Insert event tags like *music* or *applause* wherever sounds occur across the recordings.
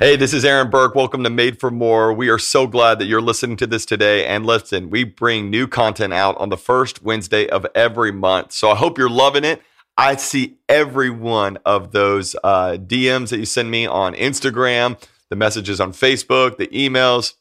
Hey, this is Aaron Burke. Welcome to Made for More. We are so glad that you're listening to this today. And listen, we bring new content out on the first Wednesday of every month. So I hope you're loving it. I see every one of those uh, DMs that you send me on Instagram, the messages on Facebook, the emails.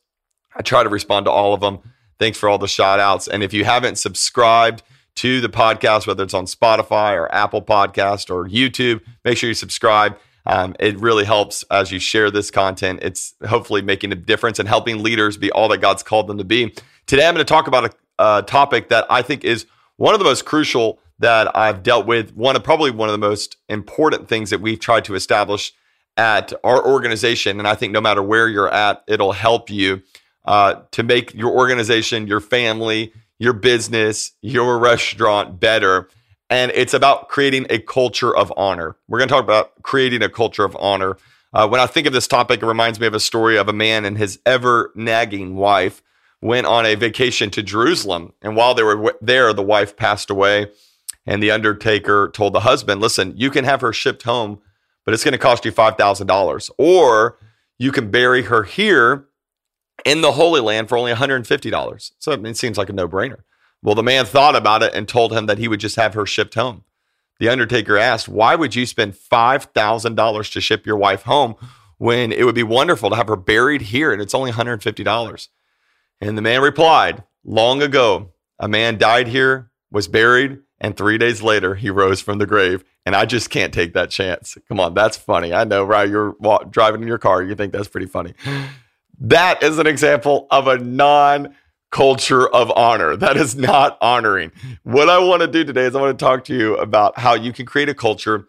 I try to respond to all of them. Thanks for all the shout outs. And if you haven't subscribed to the podcast, whether it's on Spotify or Apple Podcast or YouTube, make sure you subscribe. Um, it really helps as you share this content. It's hopefully making a difference and helping leaders be all that God's called them to be. Today, I'm going to talk about a, a topic that I think is one of the most crucial that I've dealt with. One of probably one of the most important things that we've tried to establish at our organization. And I think no matter where you're at, it'll help you uh, to make your organization, your family, your business, your restaurant better and it's about creating a culture of honor. We're going to talk about creating a culture of honor. Uh, when I think of this topic, it reminds me of a story of a man and his ever nagging wife went on a vacation to Jerusalem. And while they were there, the wife passed away. And the undertaker told the husband, listen, you can have her shipped home, but it's going to cost you $5,000. Or you can bury her here in the Holy Land for only $150. So it seems like a no brainer. Well, the man thought about it and told him that he would just have her shipped home. The undertaker asked, Why would you spend $5,000 to ship your wife home when it would be wonderful to have her buried here and it's only $150? And the man replied, Long ago, a man died here, was buried, and three days later, he rose from the grave. And I just can't take that chance. Come on, that's funny. I know, right? You're driving in your car, you think that's pretty funny. That is an example of a non culture of honor. That is not honoring. What I want to do today is I want to talk to you about how you can create a culture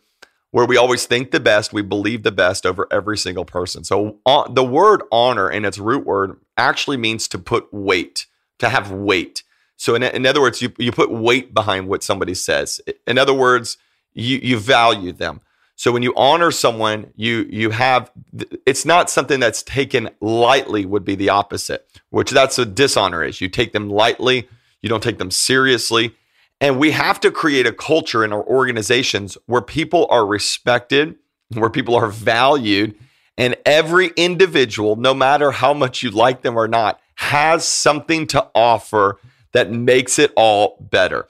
where we always think the best, we believe the best over every single person. So uh, the word honor in its root word actually means to put weight, to have weight. So in, in other words, you, you put weight behind what somebody says. In other words, you, you value them. So when you honor someone, you you have it's not something that's taken lightly would be the opposite, which that's a dishonor is. You take them lightly, you don't take them seriously. And we have to create a culture in our organizations where people are respected, where people are valued, and every individual, no matter how much you like them or not, has something to offer that makes it all better.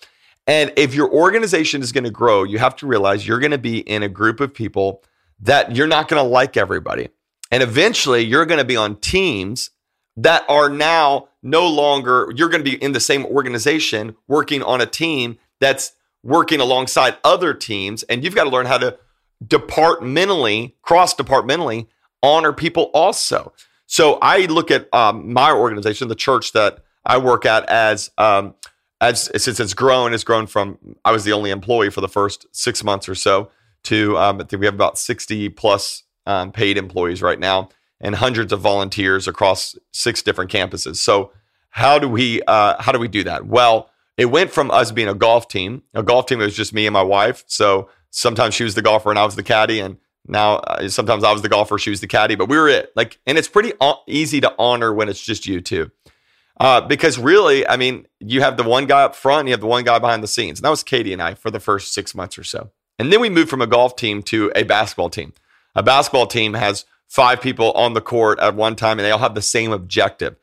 And if your organization is going to grow, you have to realize you're going to be in a group of people that you're not going to like everybody. And eventually you're going to be on teams that are now no longer, you're going to be in the same organization working on a team that's working alongside other teams. And you've got to learn how to departmentally, cross departmentally, honor people also. So I look at um, my organization, the church that I work at, as um, as since it's grown, it's grown from I was the only employee for the first six months or so to um, I think we have about sixty plus um, paid employees right now and hundreds of volunteers across six different campuses. So how do we uh, how do we do that? Well, it went from us being a golf team. A golf team it was just me and my wife. So sometimes she was the golfer and I was the caddy, and now uh, sometimes I was the golfer, she was the caddy. But we were it. Like, and it's pretty easy to honor when it's just you two. Uh, because really, I mean, you have the one guy up front, and you have the one guy behind the scenes. And that was Katie and I for the first six months or so. And then we moved from a golf team to a basketball team. A basketball team has five people on the court at one time, and they all have the same objective.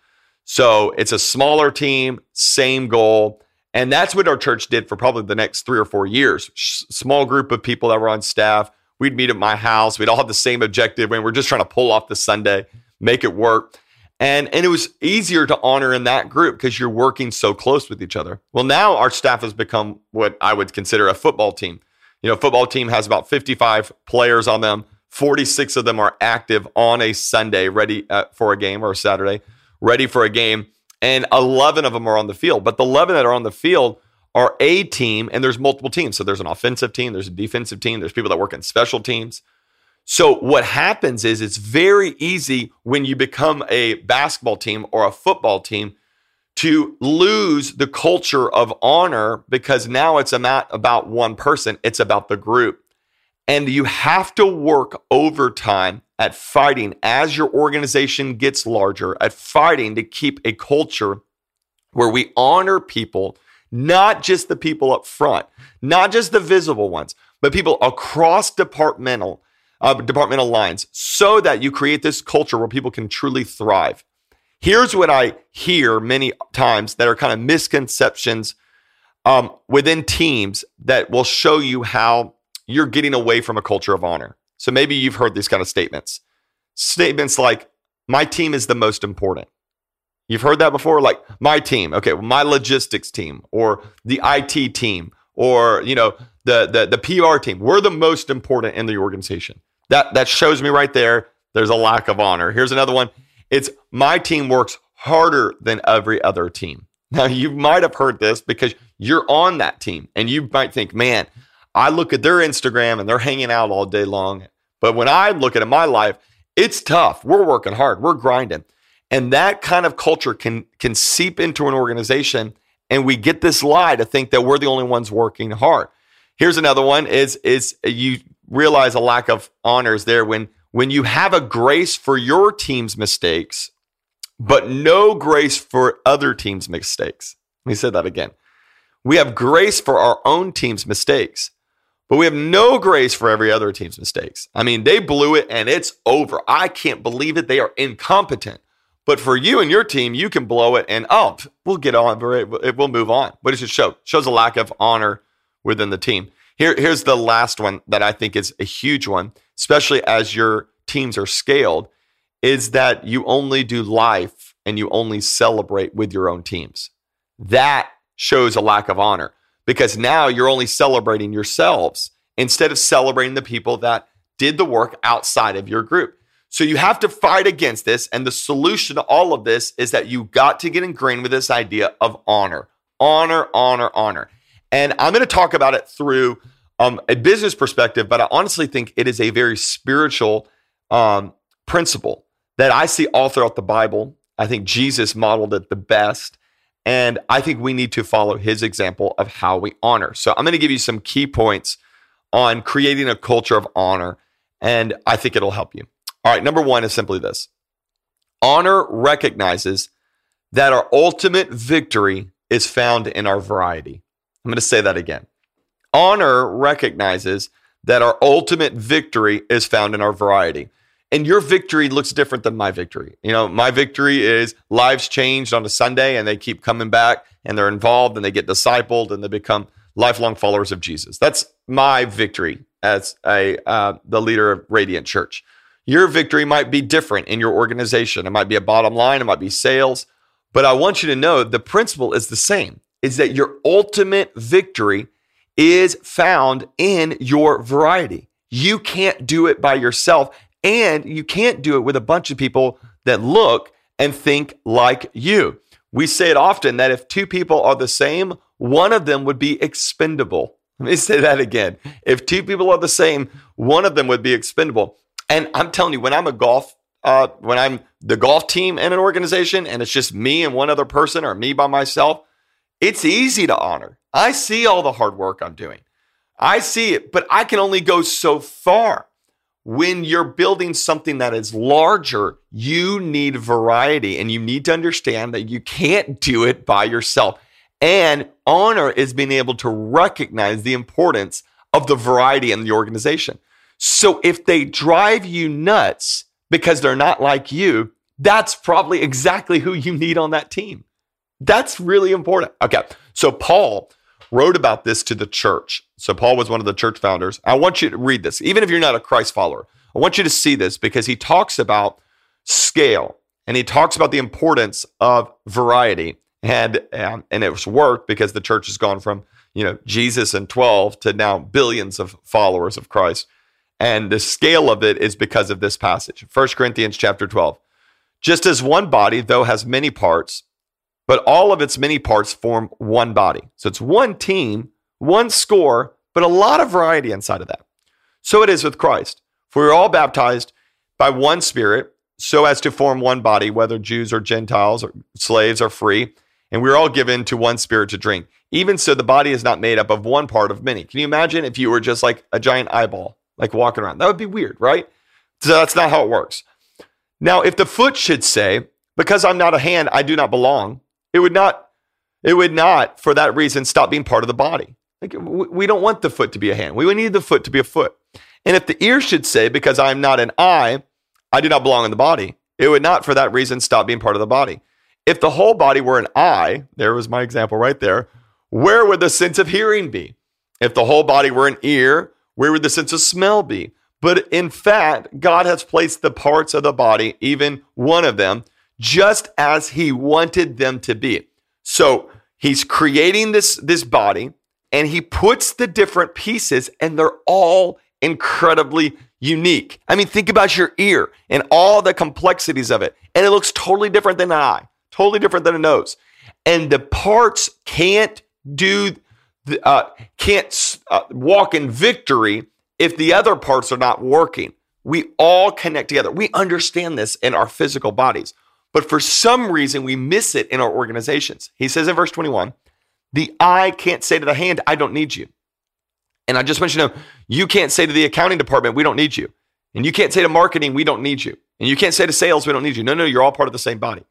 So it's a smaller team, same goal. And that's what our church did for probably the next three or four years. Small group of people that were on staff. We'd meet at my house. We'd all have the same objective, and we're just trying to pull off the Sunday, make it work. And, and it was easier to honor in that group because you're working so close with each other. Well, now our staff has become what I would consider a football team. You know, football team has about 55 players on them. 46 of them are active on a Sunday, ready uh, for a game or a Saturday, ready for a game. And 11 of them are on the field. But the 11 that are on the field are a team, and there's multiple teams. So there's an offensive team, there's a defensive team, there's people that work in special teams. So what happens is it's very easy when you become a basketball team or a football team to lose the culture of honor because now it's not about one person, it's about the group. And you have to work overtime at fighting as your organization gets larger, at fighting to keep a culture where we honor people, not just the people up front, not just the visible ones, but people across departmental uh, departmental lines, so that you create this culture where people can truly thrive. Here's what I hear many times that are kind of misconceptions um, within teams that will show you how you're getting away from a culture of honor. So maybe you've heard these kind of statements. Statements like, my team is the most important. You've heard that before? Like, my team, okay, well, my logistics team or the IT team or, you know, the, the, the PR team. We're the most important in the organization. That, that shows me right there there's a lack of honor. Here's another one. It's my team works harder than every other team. *laughs* Now, you might have heard this because you're on that team and you might think, man, I look at their Instagram and they're hanging out all day long. But when I look at my life, it's tough. We're working hard. We're grinding. And that kind of culture can can seep into an organization and we get this lie to think that we're the only ones working hard. Here's another one is is you realize a lack of honors there when when you have a grace for your team's mistakes but no grace for other teams' mistakes. Let me say that again. We have grace for our own team's mistakes, but we have no grace for every other team's mistakes. I mean, they blew it and it's over. I can't believe it. They are incompetent. But for you and your team, you can blow it and oh, we'll get on, we'll move on. Does it show? It shows a lack of honor within the team. Here, here's the last one that I think is a huge one, especially as your teams are scaled, is that you only do life and you only celebrate with your own teams. That shows a lack of honor because now you're only celebrating yourselves instead of celebrating the people that did the work outside of your group. So you have to fight against this. And the solution to all of this is that you got to get ingrained with this idea of honor, honor, honor, honor. And I'm going to talk about it through um, a business perspective, but I honestly think it is a very spiritual um, principle that I see all throughout the Bible. I think Jesus modeled it the best. And I think we need to follow his example of how we honor. So I'm going to give you some key points on creating a culture of honor. And I think it'll help you. All right. Number one is simply this honor recognizes that our ultimate victory is found in our variety. I'm going to say that again. Honor recognizes that our ultimate victory is found in our variety and your victory looks different than my victory. You know, my victory is lives changed on a Sunday and they keep coming back and they're involved and they get discipled and they become lifelong followers of Jesus. That's my victory as a uh, the leader of Radiant Church. Your victory might be different in your organization. It might be a bottom line, it might be sales, but I want you to know the principle is the same. Is that your ultimate victory is found in your variety. You can't do it by yourself. And you can't do it with a bunch of people that look and think like you. We say it often that if two people are the same, one of them would be expendable. *laughs* Let me say that again. If two people are the same, one of them would be expendable. And I'm telling you, when I'm a golf, uh, when I'm the golf team in an organization and it's just me and one other person or me by myself, it's easy to honor. I see all the hard work I'm doing. I see it, but I can only go so far when you're building something that is larger, you need variety and you need to understand that you can't do it by yourself. And honor is being able to recognize the importance of the variety in the organization. So if they drive you nuts because they're not like you, that's probably exactly who you need on that team. That's really important. Okay. So Paul wrote about this to the church. So Paul was one of the church founders. I want you to read this, even if you're not a Christ follower. I want you to see this because he talks about scale and he talks about the importance of variety. And um, and it's worked because the church has gone from you know Jesus and twelve to now billions of followers of Christ. And the scale of it is because of this passage, 1 Corinthians chapter 12. Just as one body, though, has many parts, but all of its many parts form one body. So it's one team, one score, but a lot of variety inside of that. So it is with Christ. For we're all baptized by one Spirit, so as to form one body, whether Jews or Gentiles, or slaves or free, and we're all given to one Spirit to drink. Even so, the body is not made up of one part of many. Can you imagine if you were just like a giant eyeball, like walking around? That would be weird, right? So that's not how it works. Now, if the foot should say, because I'm not a hand, I do not belong, it would not, it would not, for that reason, stop being part of the body. Like we don't want the foot to be a hand. We need the foot to be a foot. And if the ear should say, Because I am not an eye, I do not belong in the body, it would not for that reason stop being part of the body. If the whole body were an eye, there was my example right there, where would the sense of hearing be? If the whole body were an ear, where would the sense of smell be? But in fact, God has placed the parts of the body, even one of them, just as he wanted them to be. So he's creating this, this body and he puts the different pieces and they're all incredibly unique. I mean, think about your ear and all the complexities of it. And it looks totally different than an eye, totally different than a nose. And the parts can't do, uh, can't uh, walk in victory if the other parts are not working. We all connect together. We understand this in our physical bodies. But for some reason, we miss it in our organizations. He says in verse 21 the eye can't say to the hand, I don't need you. And I just know, you can't say to the accounting department, we don't need you. And you can't say to marketing, we don't need you. And you can't say to sales, we don't need you. No, no, you're all part of the same body.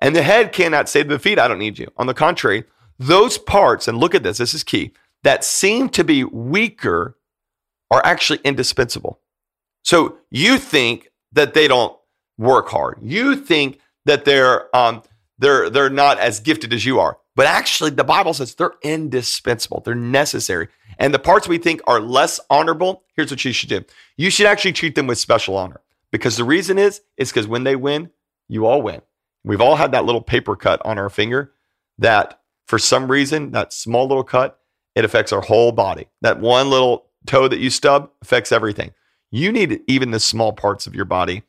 And the head cannot say to the feet, I don't need you. On the contrary, those parts, and look at this, this is key, that seem to be weaker are actually indispensable. So you think that they don't work hard. You think that they're um, they're they're not as gifted as you are. But actually, the Bible says they're indispensable. They're necessary. And the parts we think are less honorable, here's what you should do. You should actually treat them with special honor. Because the reason is, is because when they win, you all win. We've all had that little paper cut on our finger that for some reason, that small little cut, it affects our whole body. That one little toe that you stub affects everything. You need even the small parts of your body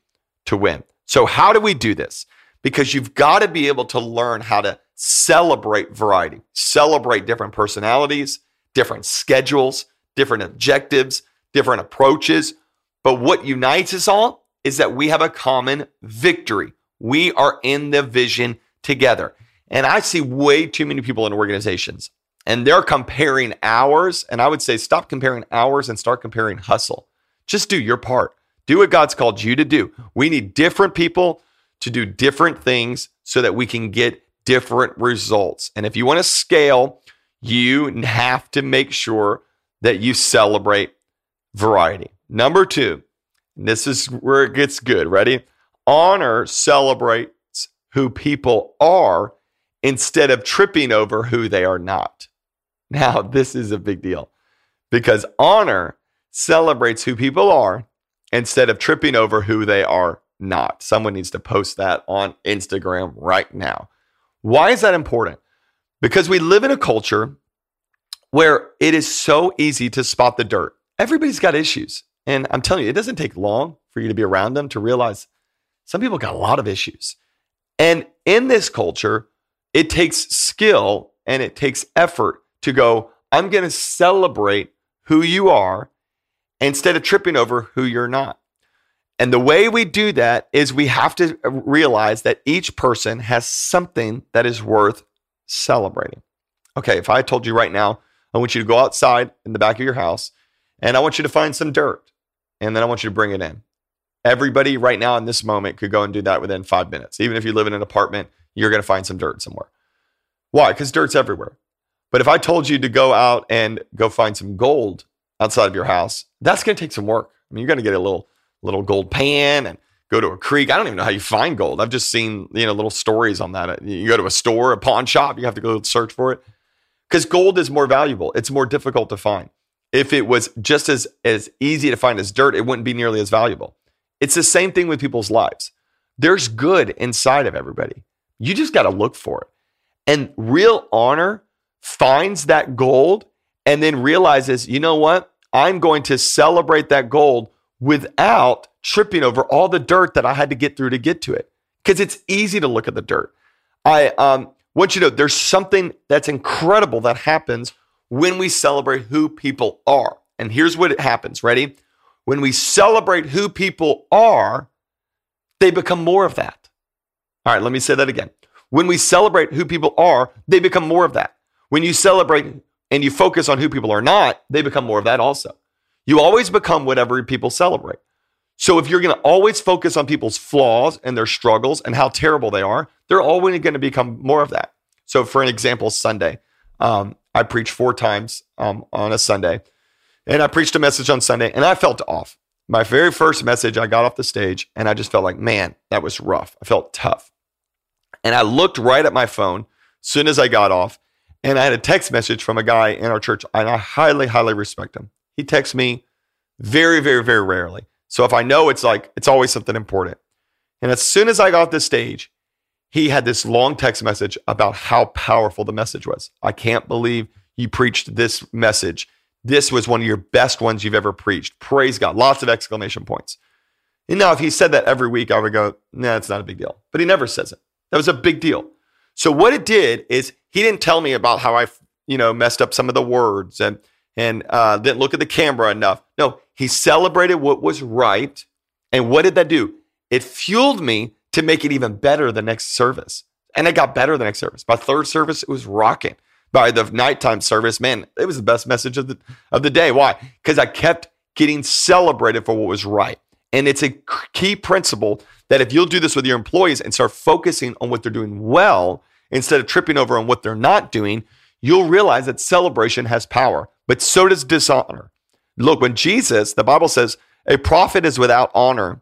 to win. So, how do we do this? Because you've got to be able to learn how to celebrate variety, celebrate different personalities, different schedules, different objectives, different approaches. But what unites us all is that we have a common victory. We are in the vision together. And I see way too many people in organizations and they're comparing hours. And I would say stop comparing hours and start comparing hustle. Just do your part. Do what God's called you to do. We need different people to do different things so that we can get different results. And if you want to scale, you have to make sure that you celebrate variety. Number two, this is where it gets good. Ready? Honor celebrates who people are instead of tripping over who they are not. Now, *laughs* this is a big deal because honor celebrates who people are instead of tripping over who they are not. Someone needs to post that on Instagram right now. Why is that important? Because we live in a culture where it is so easy to spot the dirt. Everybody's got issues. And I'm telling you, it doesn't take long for you to be around them to realize some people got a lot of issues. And in this culture, it takes skill and it takes effort to go, I'm going to celebrate who you are instead of tripping over who you're not. And the way we do that is we have to realize that each person has something that is worth celebrating. Okay, if I told you right now, I want you to go outside in the back of your house and I want you to find some dirt and then I want you to bring it in. Everybody right now in this moment could go and do that within five minutes. Even if you live in an apartment, you're going to find some dirt somewhere. Why? Because dirt's everywhere. But if I told you to go out and go find some gold outside of your house, that's going to take some work. I mean, you're going to get a little little gold pan and go to a creek. I don't even know how you find gold. I've just seen you know little stories on that. You go to a store, a pawn shop, you have to go search for it because gold is more valuable. It's more difficult to find. If it was just as as easy to find as dirt, it wouldn't be nearly as valuable. It's the same thing with people's lives. There's good inside of everybody. You just got to look for it. And real honor finds that gold and then realizes, you know what? I'm going to celebrate that gold without tripping over all the dirt that I had to get through to get to it. Because it's easy to look at the dirt. I um, want you to know there's something that's incredible that happens when we celebrate who people are. And here's what happens. Ready? When we celebrate who people are, they become more of that. All right, let me say that again. When we celebrate who people are, they become more of that. When you celebrate and you focus on who people are not, they become more of that also. You always become whatever people celebrate. So if you're going to always focus on people's flaws and their struggles and how terrible they are, they're always going to become more of that. So for an example, Sunday, um, I preach four times um, on a Sunday. And I preached a message on Sunday and I felt off. My very first message, I got off the stage and I just felt like, man, that was rough. I felt tough. And I looked right at my phone soon as I got off and I had a text message from a guy in our church and I highly, highly respect him. He texts me very, very, very rarely. So if I know it's like, it's always something important. And as soon as I got the stage, he had this long text message about how powerful the message was. I can't believe you preached this message. This was one of your best ones you've ever preached. Praise God. Lots of exclamation points. And now, if he said that every week, I would go, nah, it's not a big deal. But he never says it. That was a big deal. So what it did is he didn't tell me about how I, you know, messed up some of the words and and uh, didn't look at the camera enough. No, he celebrated what was right. And what did that do? It fueled me to make it even better the next service. And it got better the next service. By third service, it was rocking. By the nighttime service, man, it was the best message of the of the day. Why? Because I kept getting celebrated for what was right. And it's a key principle that if you'll do this with your employees and start focusing on what they're doing well instead of tripping over on what they're not doing, you'll realize that celebration has power, but so does dishonor. Look, when Jesus, the Bible says, a prophet is without honor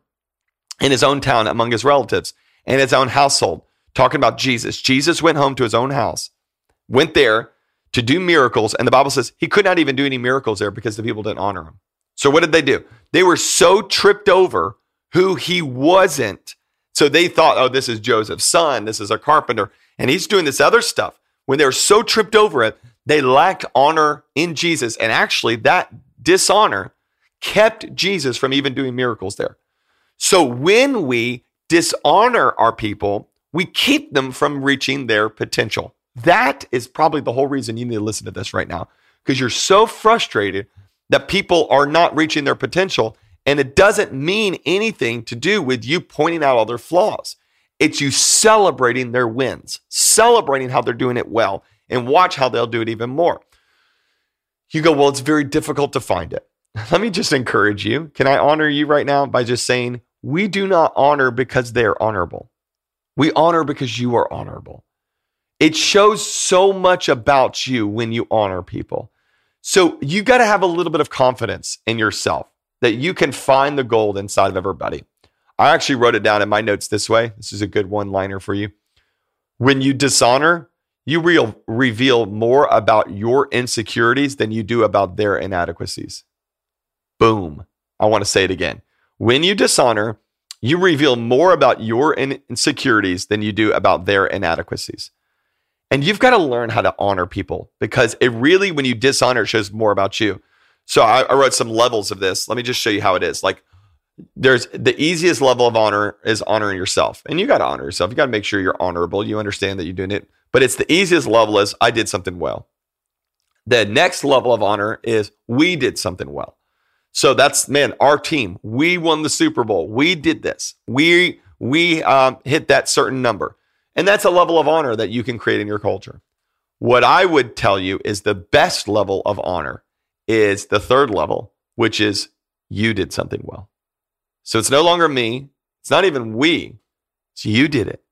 in his own town among his relatives and his own household, talking about Jesus. Jesus went home to his own house, went there to do miracles. And the Bible says he could not even do any miracles there because the people didn't honor him. So what did they do? They were so tripped over who he wasn't. So they thought, oh, this is Joseph's son. This is a carpenter. And he's doing this other stuff. When they were so tripped over it, they lacked honor in Jesus. And actually, that dishonor kept Jesus from even doing miracles there. So when we dishonor our people, we keep them from reaching their potential. That is probably the whole reason you need to listen to this right now because you're so frustrated that people are not reaching their potential. And it doesn't mean anything to do with you pointing out all their flaws. It's you celebrating their wins, celebrating how they're doing it well, and watch how they'll do it even more. You go, well, it's very difficult to find it. *laughs* Let me just encourage you. Can I honor you right now by just saying, we do not honor because they're honorable. We honor because you are honorable. It shows so much about you when you honor people. So you got to have a little bit of confidence in yourself that you can find the gold inside of everybody. I actually wrote it down in my notes this way. This is a good one liner for you. When you dishonor, you real, reveal more about your insecurities than you do about their inadequacies. Boom. I want to say it again. When you dishonor, you reveal more about your insecurities than you do about their inadequacies. And you've got to learn how to honor people because it really, when you dishonor, it shows more about you. So I, I wrote some levels of this. Let me just show you how it is. Like, there's the easiest level of honor is honoring yourself. And you got to honor yourself. You got to make sure you're honorable. You understand that you're doing it. But it's the easiest level is I did something well. The next level of honor is we did something well. So that's man, our team. We won the Super Bowl. We did this. We we um, hit that certain number, and that's a level of honor that you can create in your culture. What I would tell you is the best level of honor is the third level, which is you did something well. So it's no longer me. It's not even we. It's you did it.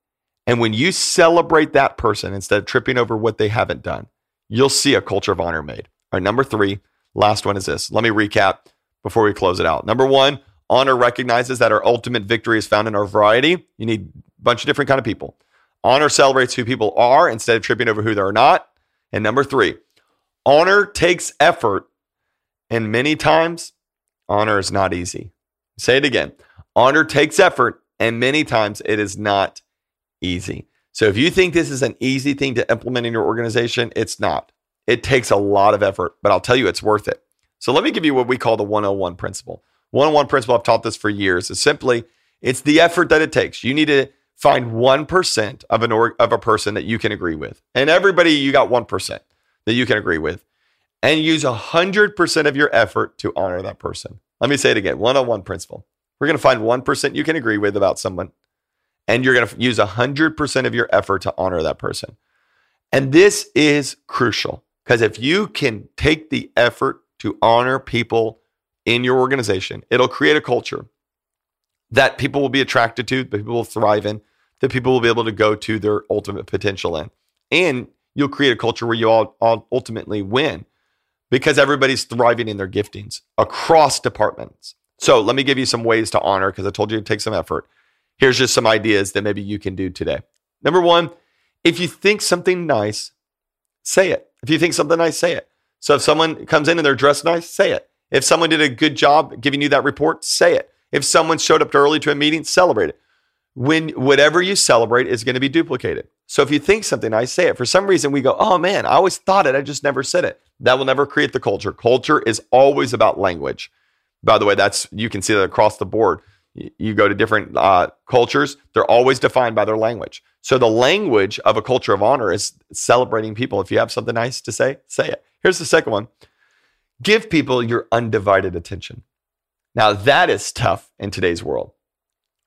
And when you celebrate that person instead of tripping over what they haven't done, you'll see a culture of honor made. All right, number three, last one is this. Let me recap before we close it out. Number one, honor recognizes that our ultimate victory is found in our variety. You need a bunch of different kind of people. Honor celebrates who people are instead of tripping over who they're not. And number three, honor takes effort, and many times honor is not easy. Say it again. Honor takes effort, and many times it is not easy. So if you think this is an easy thing to implement in your organization, it's not. It takes a lot of effort, but I'll tell you it's worth it. So let me give you what we call the 101 principle. 101 principle, I've taught this for years, is simply it's the effort that it takes. You need to find 1% of an or, of a person that you can agree with. And everybody, you got 1% that you can agree with. And use 100% of your effort to honor that person. Let me say it again 101 principle. We're going to find 1% you can agree with about someone, and you're going to use 100% of your effort to honor that person. And this is crucial because if you can take the effort to honor people in your organization. It'll create a culture that people will be attracted to, that people will thrive in, that people will be able to go to their ultimate potential in. And you'll create a culture where you all, all ultimately win because everybody's thriving in their giftings across departments. So let me give you some ways to honor because I told you it takes some effort. Here's just some ideas that maybe you can do today. Number one, if you think something nice, say it. If you think something nice, say it. So if someone comes in and they're dressed nice, say it. If someone did a good job giving you that report, say it. If someone showed up early to a meeting, celebrate it. When whatever you celebrate is going to be duplicated. So if you think something nice, say it. For some reason, we go, oh man, I always thought it, I just never said it. That will never create the culture. Culture is always about language. By the way, that's you can see that across the board. You go to different uh, cultures; they're always defined by their language. So the language of a culture of honor is celebrating people. If you have something nice to say, say it. Here's the second one: give people your undivided attention. Now that is tough in today's world.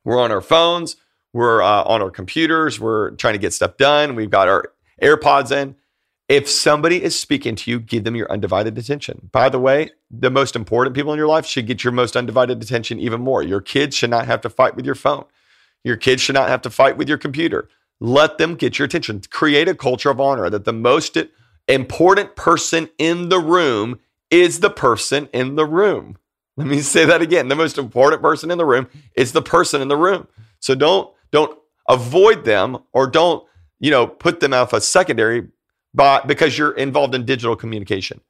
We're on our phones, we're uh, on our computers, we're trying to get stuff done. We've got our AirPods in. If somebody is speaking to you, give them your undivided attention. By the way, the most important people in your life should get your most undivided attention even more. Your kids should not have to fight with your phone. Your kids should not have to fight with your computer. Let them get your attention. Create a culture of honor that the most important person in the room is the person in the room. Let me say that again. The most important person in the room is the person in the room. So don't don't avoid them or don't, you know, put them off a secondary but because you're involved in digital communication.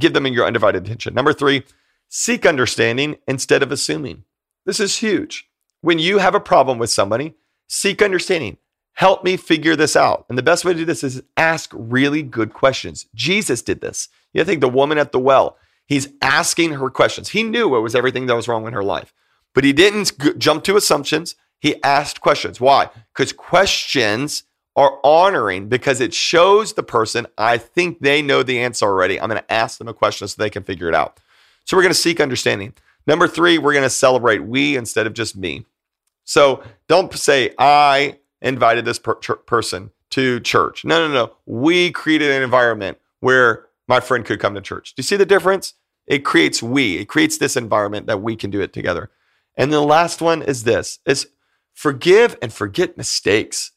Give them your undivided attention. Number three, seek understanding instead of assuming. This is huge. When you have a problem with somebody, seek understanding. Help me figure this out. And the best way to do this is ask really good questions. Jesus did this. You think the woman at the well, he's asking her questions. He knew it was everything that was wrong in her life, but he didn't jump to assumptions. He asked questions. Why? Because questions are honoring because it shows the person, I think they know the answer already. I'm going to ask them a question so they can figure it out. So we're going to seek understanding. Number three, we're going to celebrate we instead of just me. So don't say, I invited this per- person to church. No, no, no. We created an environment where my friend could come to church. Do you see the difference? It creates we. It creates this environment that we can do it together. And the last one is this is forgive and forget mistakes.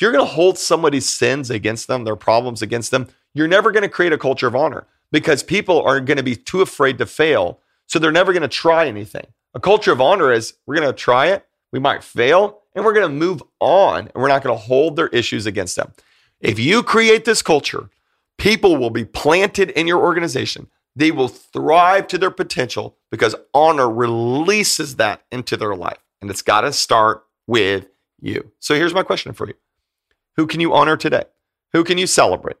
You're going to hold somebody's sins against them, their problems against them, you're never going to create a culture of honor because people are going to be too afraid to fail. So they're never going to try anything. A culture of honor is we're going to try it, we might fail, and we're going to move on and we're not going to hold their issues against them. If you create this culture, people will be planted in your organization. They will thrive to their potential because honor releases that into their life. And it's got to start with you. So here's my question for you who can you honor today? Who can you celebrate?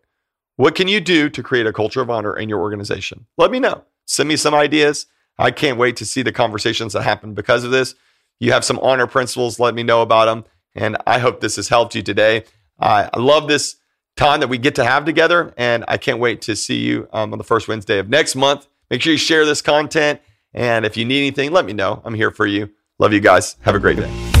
What can you do to create a culture of honor in your organization? Let me know. Send me some ideas. I can't wait to see the conversations that happen because of this. You have some honor principles, let me know about them. And I hope this has helped you today. I love this time that we get to have together, and I can't wait to see you um, on the first Wednesday of next month. Make sure you share this content. And if you need anything, let me know. I'm here for you. Love you guys. Have a great day.